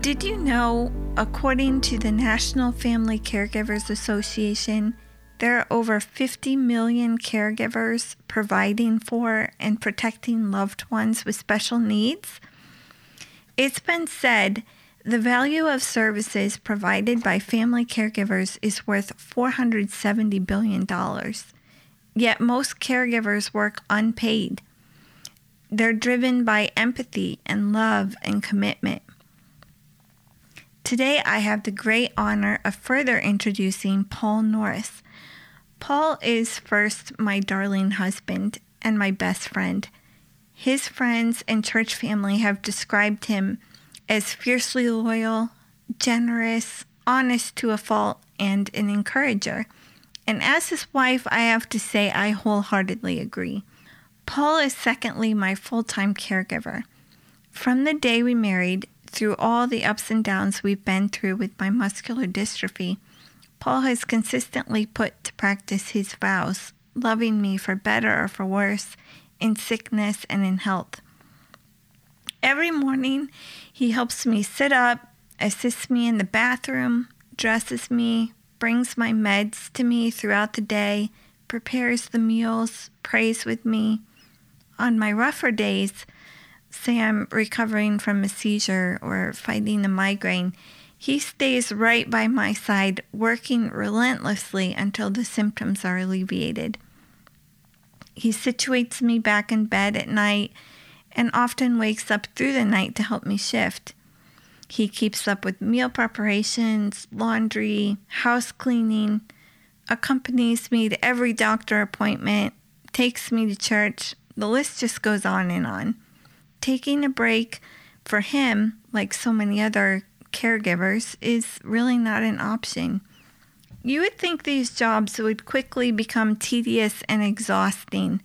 Did you know, according to the National Family Caregivers Association, there are over 50 million caregivers providing for and protecting loved ones with special needs? It's been said the value of services provided by family caregivers is worth $470 billion. Yet most caregivers work unpaid. They're driven by empathy and love and commitment. Today, I have the great honor of further introducing Paul Norris. Paul is first my darling husband and my best friend. His friends and church family have described him as fiercely loyal, generous, honest to a fault, and an encourager. And as his wife, I have to say I wholeheartedly agree. Paul is secondly my full time caregiver. From the day we married, through all the ups and downs we've been through with my muscular dystrophy, Paul has consistently put to practice his vows, loving me for better or for worse, in sickness and in health. Every morning, he helps me sit up, assists me in the bathroom, dresses me, brings my meds to me throughout the day, prepares the meals, prays with me. On my rougher days, say I'm recovering from a seizure or fighting a migraine, he stays right by my side, working relentlessly until the symptoms are alleviated. He situates me back in bed at night and often wakes up through the night to help me shift. He keeps up with meal preparations, laundry, house cleaning, accompanies me to every doctor appointment, takes me to church. The list just goes on and on taking a break for him, like so many other caregivers, is really not an option. You would think these jobs would quickly become tedious and exhausting,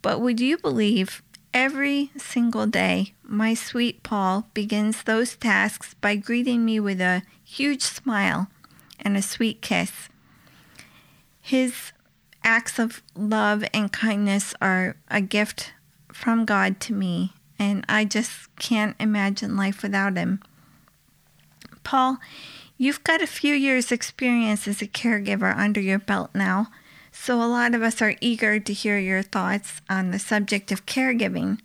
but would you believe every single day my sweet Paul begins those tasks by greeting me with a huge smile and a sweet kiss? His acts of love and kindness are a gift from God to me, and I just can't imagine life without him. Paul, you've got a few years' experience as a caregiver under your belt now, so a lot of us are eager to hear your thoughts on the subject of caregiving.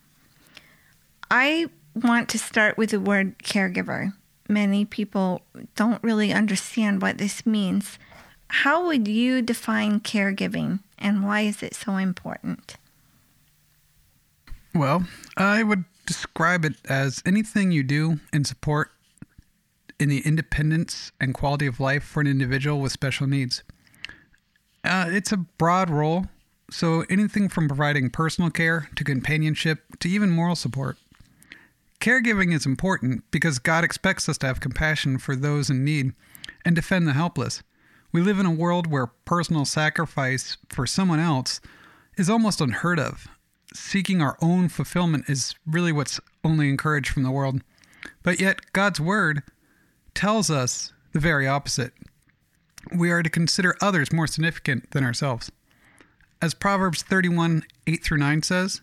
I want to start with the word caregiver. Many people don't really understand what this means. How would you define caregiving and why is it so important? Well, I would describe it as anything you do in support in the independence and quality of life for an individual with special needs. Uh, it's a broad role, so anything from providing personal care to companionship to even moral support. Caregiving is important because God expects us to have compassion for those in need and defend the helpless. We live in a world where personal sacrifice for someone else is almost unheard of, seeking our own fulfillment is really what's only encouraged from the world. But yet, God's word tells us the very opposite. We are to consider others more significant than ourselves. As Proverbs 31 8 through 9 says,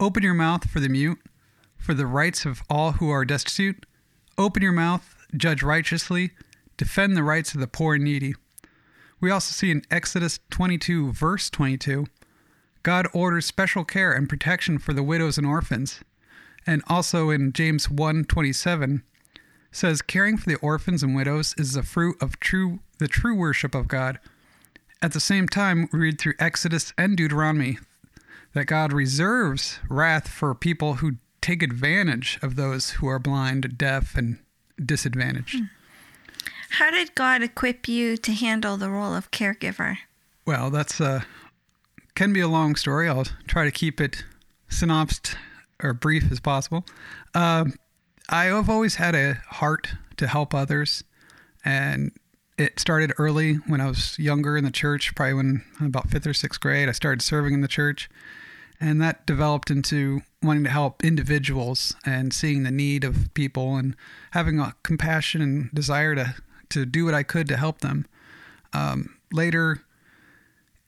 Open your mouth for the mute, for the rights of all who are destitute. Open your mouth, judge righteously, defend the rights of the poor and needy. We also see in Exodus 22, verse 22, God orders special care and protection for the widows and orphans. And also in James 1:27 says caring for the orphans and widows is the fruit of true the true worship of God. At the same time, we read through Exodus and Deuteronomy that God reserves wrath for people who take advantage of those who are blind, deaf, and disadvantaged. Hmm. How did God equip you to handle the role of caregiver? Well, that's a can be a long story. I'll try to keep it synopsed or brief as possible. Uh, I have always had a heart to help others. And it started early when I was younger in the church, probably when about fifth or sixth grade. I started serving in the church. And that developed into wanting to help individuals and seeing the need of people and having a compassion and desire to, to do what I could to help them. Um, later,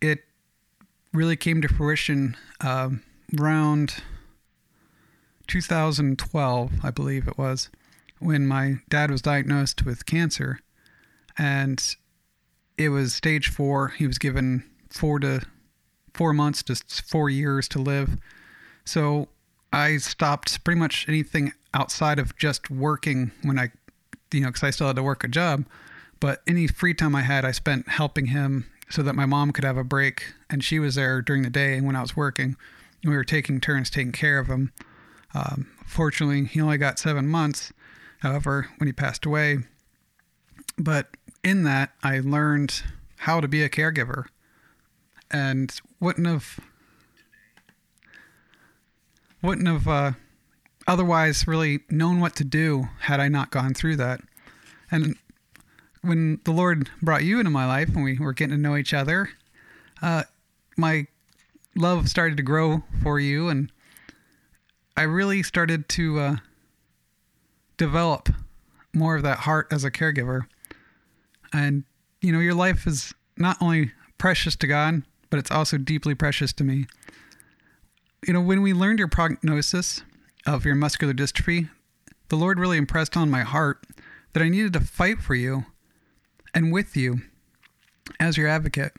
it really came to fruition um, around 2012, I believe it was, when my dad was diagnosed with cancer. And it was stage four. He was given four to four months to four years to live. So I stopped pretty much anything outside of just working when I, you know, because I still had to work a job. But any free time I had, I spent helping him so that my mom could have a break. And she was there during the day when I was working. We were taking turns taking care of him. Um, fortunately, he only got seven months, however, when he passed away. But in that, I learned how to be a caregiver and wouldn't have wouldn't have uh, otherwise really known what to do had I not gone through that. And when the Lord brought you into my life and we were getting to know each other, uh, my love started to grow for you, and I really started to uh, develop more of that heart as a caregiver. And, you know, your life is not only precious to God, but it's also deeply precious to me. You know, when we learned your prognosis of your muscular dystrophy, the Lord really impressed on my heart that I needed to fight for you and with you as your advocate.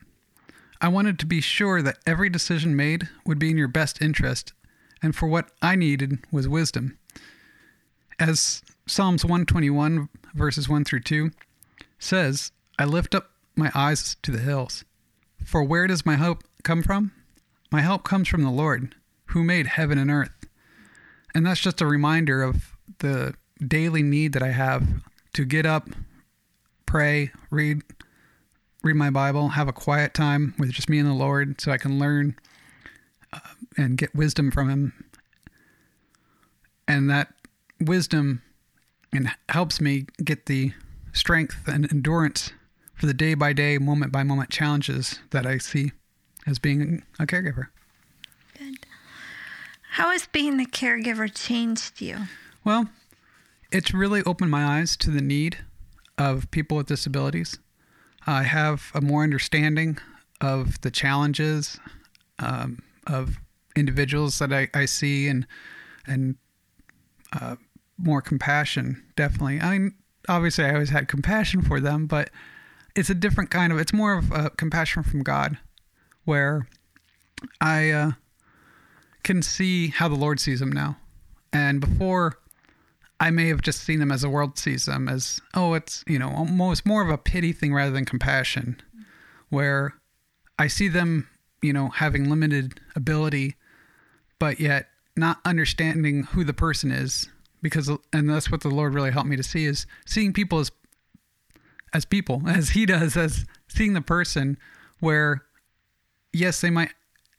I wanted to be sure that every decision made would be in your best interest, and for what I needed was wisdom. As Psalms 121, verses 1 through 2 says, I lift up my eyes to the hills. For where does my hope come from? My help comes from the Lord, who made heaven and earth. And that's just a reminder of the daily need that I have to get up, pray, read read my Bible, have a quiet time with just me and the Lord so I can learn uh, and get wisdom from him. And that wisdom and helps me get the strength and endurance for the day by day, moment by moment challenges that I see as being a caregiver. Good. How has being the caregiver changed you? Well, it's really opened my eyes to the need of people with disabilities. I have a more understanding of the challenges um, of individuals that I, I see and and uh, more compassion, definitely. I mean, obviously, I always had compassion for them, but it's a different kind of. It's more of a compassion from God, where I uh, can see how the Lord sees them now, and before. I may have just seen them as the world sees them as, oh, it's, you know, almost more of a pity thing rather than compassion, where I see them, you know, having limited ability, but yet not understanding who the person is because and that's what the Lord really helped me to see is seeing people as as people as he does as seeing the person where yes they might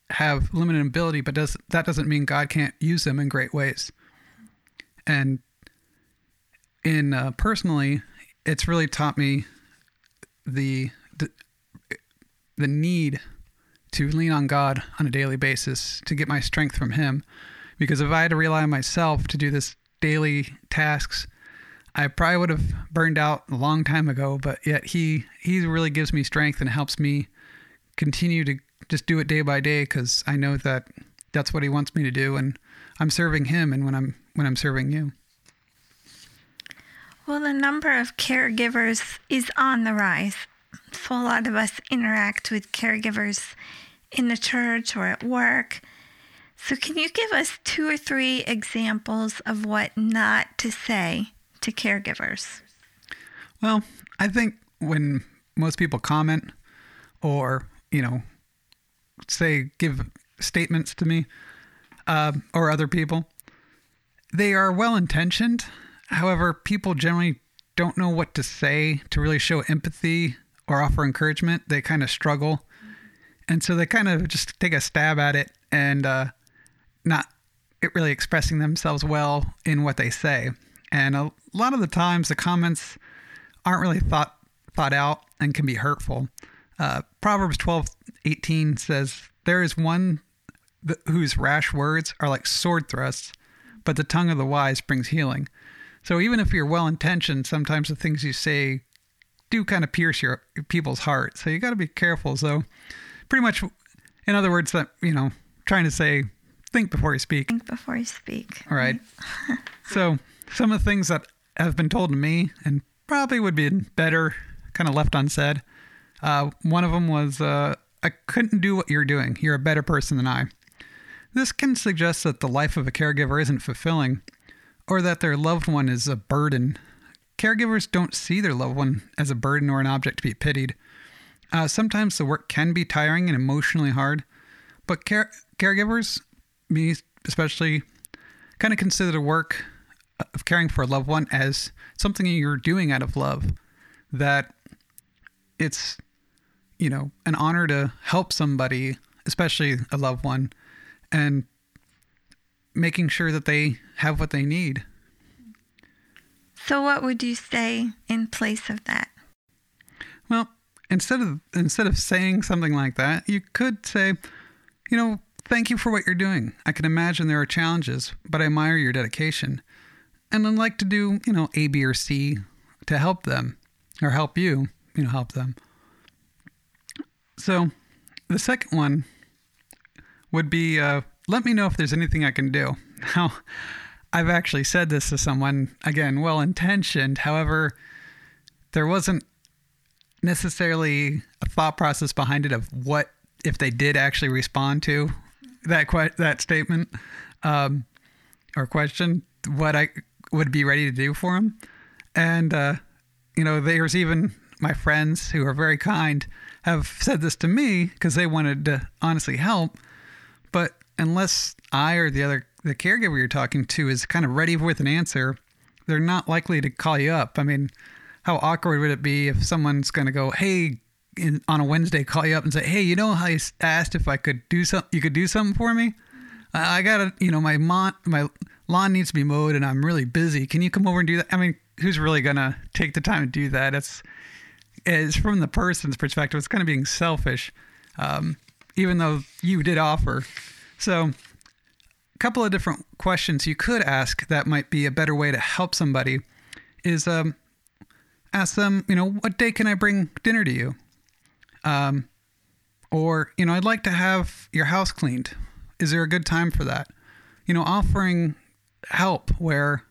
have limited ability but does that doesn't mean God can't use them in great ways. And in uh, personally it's really taught me the, the the need to lean on God on a daily basis to get my strength from him because if I had to rely on myself to do this daily tasks, I probably would have burned out a long time ago. But yet he he really gives me strength and helps me continue to just do it day by day because I know that that's what he wants me to do, and I'm serving him, and when I'm when I'm serving you. Well, the number of caregivers is on the rise. So a lot of us interact with caregivers in the church or at work. So, can you give us two or three examples of what not to say to caregivers? Well, I think when most people comment or, you know, say, give statements to me uh, or other people, they are well intentioned. However, people generally don't know what to say to really show empathy or offer encouragement. They kind of struggle. And so they kind of just take a stab at it and uh, not really expressing themselves well in what they say. And a lot of the times the comments aren't really thought thought out and can be hurtful. Uh, Proverbs 12, 18 says, There is one th- whose rash words are like sword thrusts, but the tongue of the wise brings healing. So even if you're well intentioned, sometimes the things you say do kind of pierce your people's heart. So you got to be careful. So pretty much, in other words, that you know, trying to say, think before you speak. Think before you speak. All right. so some of the things that have been told to me and probably would be better kind of left unsaid. Uh, one of them was, uh, I couldn't do what you're doing. You're a better person than I. This can suggest that the life of a caregiver isn't fulfilling or that their loved one is a burden. Caregivers don't see their loved one as a burden or an object to be pitied. Uh, sometimes the work can be tiring and emotionally hard, but care- caregivers, me especially, kind of consider the work of caring for a loved one as something you're doing out of love. That it's, you know, an honor to help somebody, especially a loved one, and making sure that they have what they need. So, what would you say in place of that? Well, instead of instead of saying something like that, you could say, you know, thank you for what you're doing. I can imagine there are challenges, but I admire your dedication. And I'd like to do, you know, A, B, or C to help them or help you, you know, help them. So the second one would be uh, let me know if there's anything I can do. Now, I've actually said this to someone, again, well intentioned. However, there wasn't necessarily a thought process behind it of what if they did actually respond to that que- that statement um, or question, what I would be ready to do for them. And uh, you know, there's even my friends who are very kind have said this to me because they wanted to honestly help, unless I or the other the caregiver you're talking to is kind of ready with an answer, they're not likely to call you up. I mean, how awkward would it be if someone's going to go, "Hey," in, on a Wednesday, call you up and say, "Hey, you know how I asked if I could do something? You could do something for me. I, I got to, you know, my mon- my lawn needs to be mowed, and I'm really busy. Can you come over and do that?" I mean, who's really going to take the time to do that? It's it's from the person's perspective. It's kind of being selfish, um, even though you did offer. So a couple of different questions you could ask that might be a better way to help somebody is um, ask them, you know, what day can I bring dinner to you? Um, or, you know, I'd like to have your house cleaned. Is there a good time for that? You know, offering help where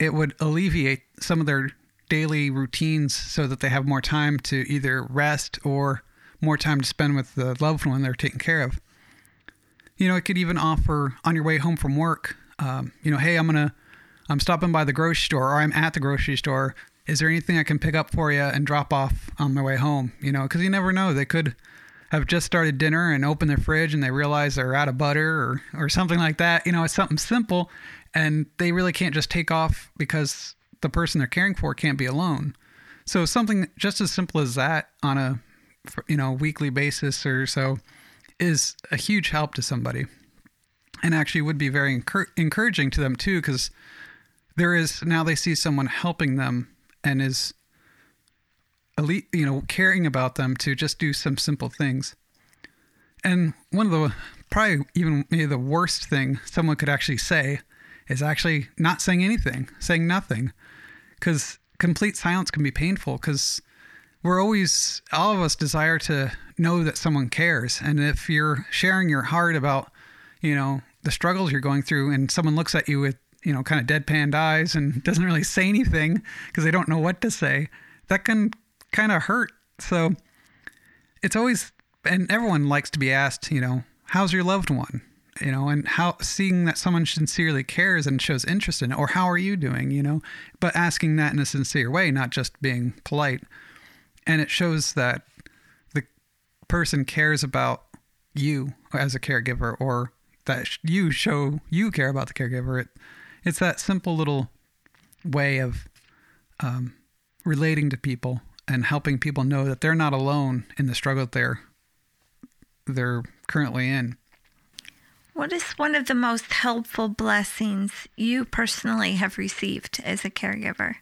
it would alleviate some of their daily routines so that they have more time to either rest or more time to spend with the loved one they're taking care of. You know, it could even offer on your way home from work, um, you know, hey, I'm to, I'm stopping by the grocery store or I'm at the grocery store. Is there anything I can pick up for you and drop off on my way home? You know, because you never know. They could have just started dinner and open their fridge and they realize they're out of butter or, or something like that. You know, it's something simple and they really can't just take off because the person they're caring for can't be alone. So something just as simple as that on a, you know, weekly basis or so is a huge help to somebody and actually would be very encur- encouraging to them too because there is now they see someone helping them and is elite you know caring about them to just do some simple things. And one of the probably even maybe the worst thing someone could actually say is actually not saying anything saying nothing because complete silence can be painful because we're always all of us desire to know that someone cares. And if you're sharing your heart about you know the struggles you're going through and someone looks at you with you know kind of deadpan eyes and doesn't really say anything because they don't know what to say that can kind of hurt. So it's always and everyone likes to be asked you know how's your loved one? You know and how seeing that someone sincerely cares and shows interest in it or how are you doing? You know but asking that in a sincere way not just being polite and it shows that the person cares about you as a caregiver or that you show you care about the caregiver it it's that simple little way of um, relating to people and helping people know that they're not alone in the struggle that they're they're currently in What is one of the most helpful blessings you personally have received as a caregiver?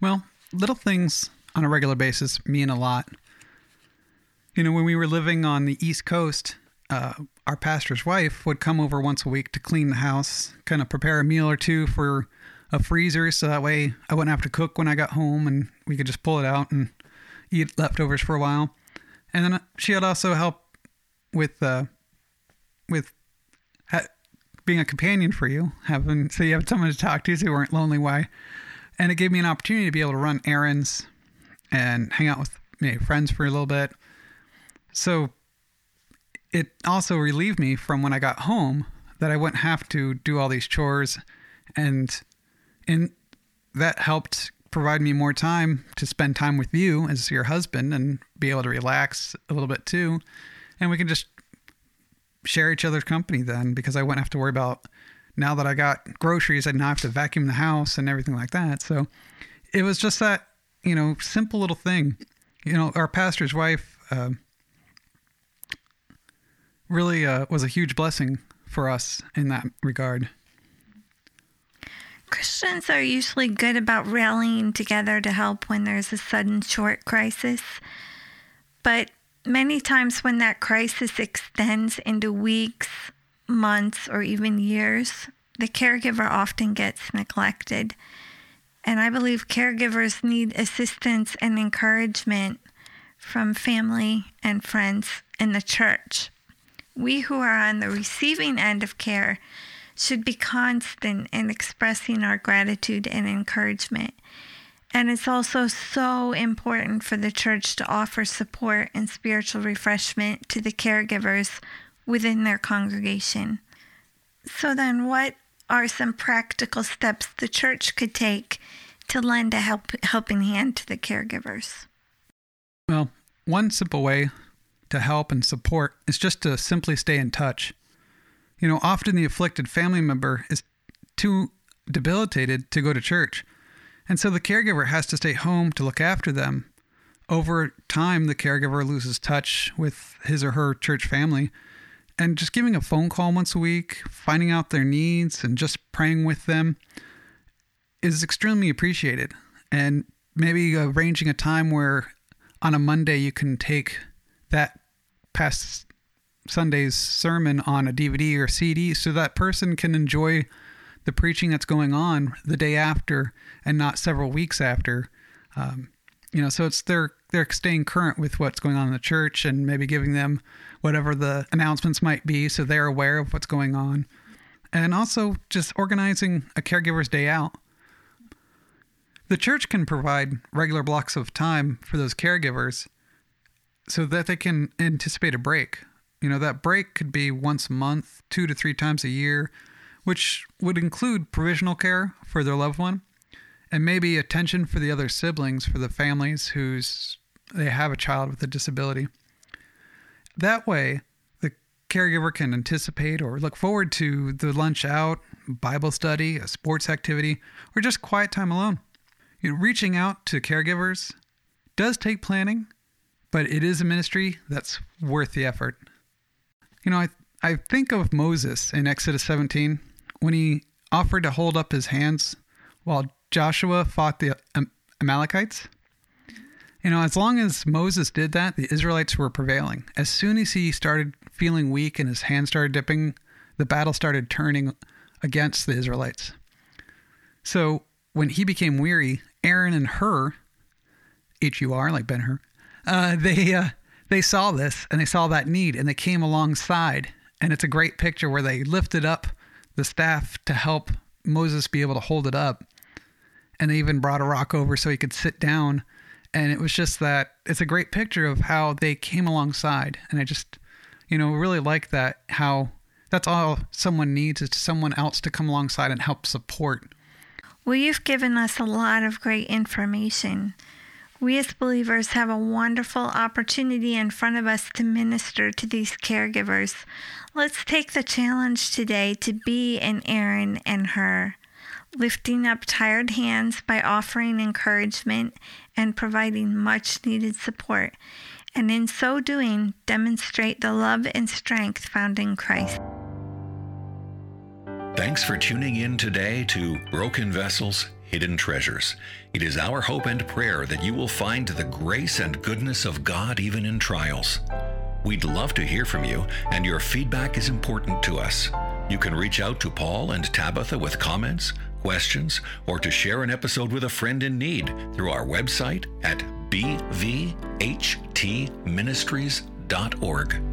Well, little things on a regular basis mean a lot. You know, when we were living on the East Coast, uh, our pastor's wife would come over once a week to clean the house, kind of prepare a meal or two for a freezer so that way I wouldn't have to cook when I got home and we could just pull it out and eat leftovers for a while. And then she would also help with uh, with ha- being a companion for you, having so you have someone to talk to so you weren't lonely. Why? And it gave me an opportunity to be able to run errands and hang out with maybe friends for a little bit. So it also relieved me from when I got home that I wouldn't have to do all these chores and and that helped provide me more time to spend time with you as your husband and be able to relax a little bit too. And we can just share each other's company then because I wouldn't have to worry about now that I got groceries, I now have to vacuum the house and everything like that. So it was just that, you know, simple little thing. You know, our pastor's wife uh, really uh, was a huge blessing for us in that regard. Christians are usually good about rallying together to help when there's a sudden short crisis. But many times when that crisis extends into weeks, months, or even years, the caregiver often gets neglected. And I believe caregivers need assistance and encouragement from family and friends in the church. We who are on the receiving end of care should be constant in expressing our gratitude and encouragement. And it's also so important for the church to offer support and spiritual refreshment to the caregivers within their congregation. So, then, what are some practical steps the church could take to lend a help, helping hand to the caregivers? Well, one simple way to help and support is just to simply stay in touch. You know, often the afflicted family member is too debilitated to go to church. And so the caregiver has to stay home to look after them. Over time, the caregiver loses touch with his or her church family. And just giving a phone call once a week, finding out their needs, and just praying with them is extremely appreciated. And maybe arranging a time where on a Monday you can take that past Sunday's sermon on a DVD or CD so that person can enjoy the preaching that's going on the day after and not several weeks after. Um, you know, so it's they're they're staying current with what's going on in the church and maybe giving them whatever the announcements might be so they're aware of what's going on. And also just organizing a caregiver's day out. The church can provide regular blocks of time for those caregivers so that they can anticipate a break you know, that break could be once a month, two to three times a year, which would include provisional care for their loved one and maybe attention for the other siblings for the families whose they have a child with a disability. That way, the caregiver can anticipate or look forward to the lunch out, Bible study, a sports activity, or just quiet time alone. You know, reaching out to caregivers does take planning, but it is a ministry that's worth the effort. You know, I I think of Moses in Exodus 17 when he offered to hold up his hands while Joshua fought the um, Amalekites. You know, as long as Moses did that, the Israelites were prevailing. As soon as he started feeling weak and his hands started dipping, the battle started turning against the Israelites. So when he became weary, Aaron and Hur, H U R, like Ben Hur, uh, they uh, they saw this and they saw that need and they came alongside. And it's a great picture where they lifted up the staff to help Moses be able to hold it up. And they even brought a rock over so he could sit down. And it was just that it's a great picture of how they came alongside. And I just, you know, really like that how that's all someone needs is someone else to come alongside and help support. Well, you've given us a lot of great information. We as believers have a wonderful opportunity in front of us to minister to these caregivers. Let's take the challenge today to be an Aaron and Hur, lifting up tired hands by offering encouragement and providing much needed support. and in so doing, demonstrate the love and strength found in Christ. Thanks for tuning in today to Broken Vessels, Hidden Treasures. It is our hope and prayer that you will find the grace and goodness of God even in trials. We'd love to hear from you, and your feedback is important to us. You can reach out to Paul and Tabitha with comments, questions, or to share an episode with a friend in need through our website at bvhtministries.org.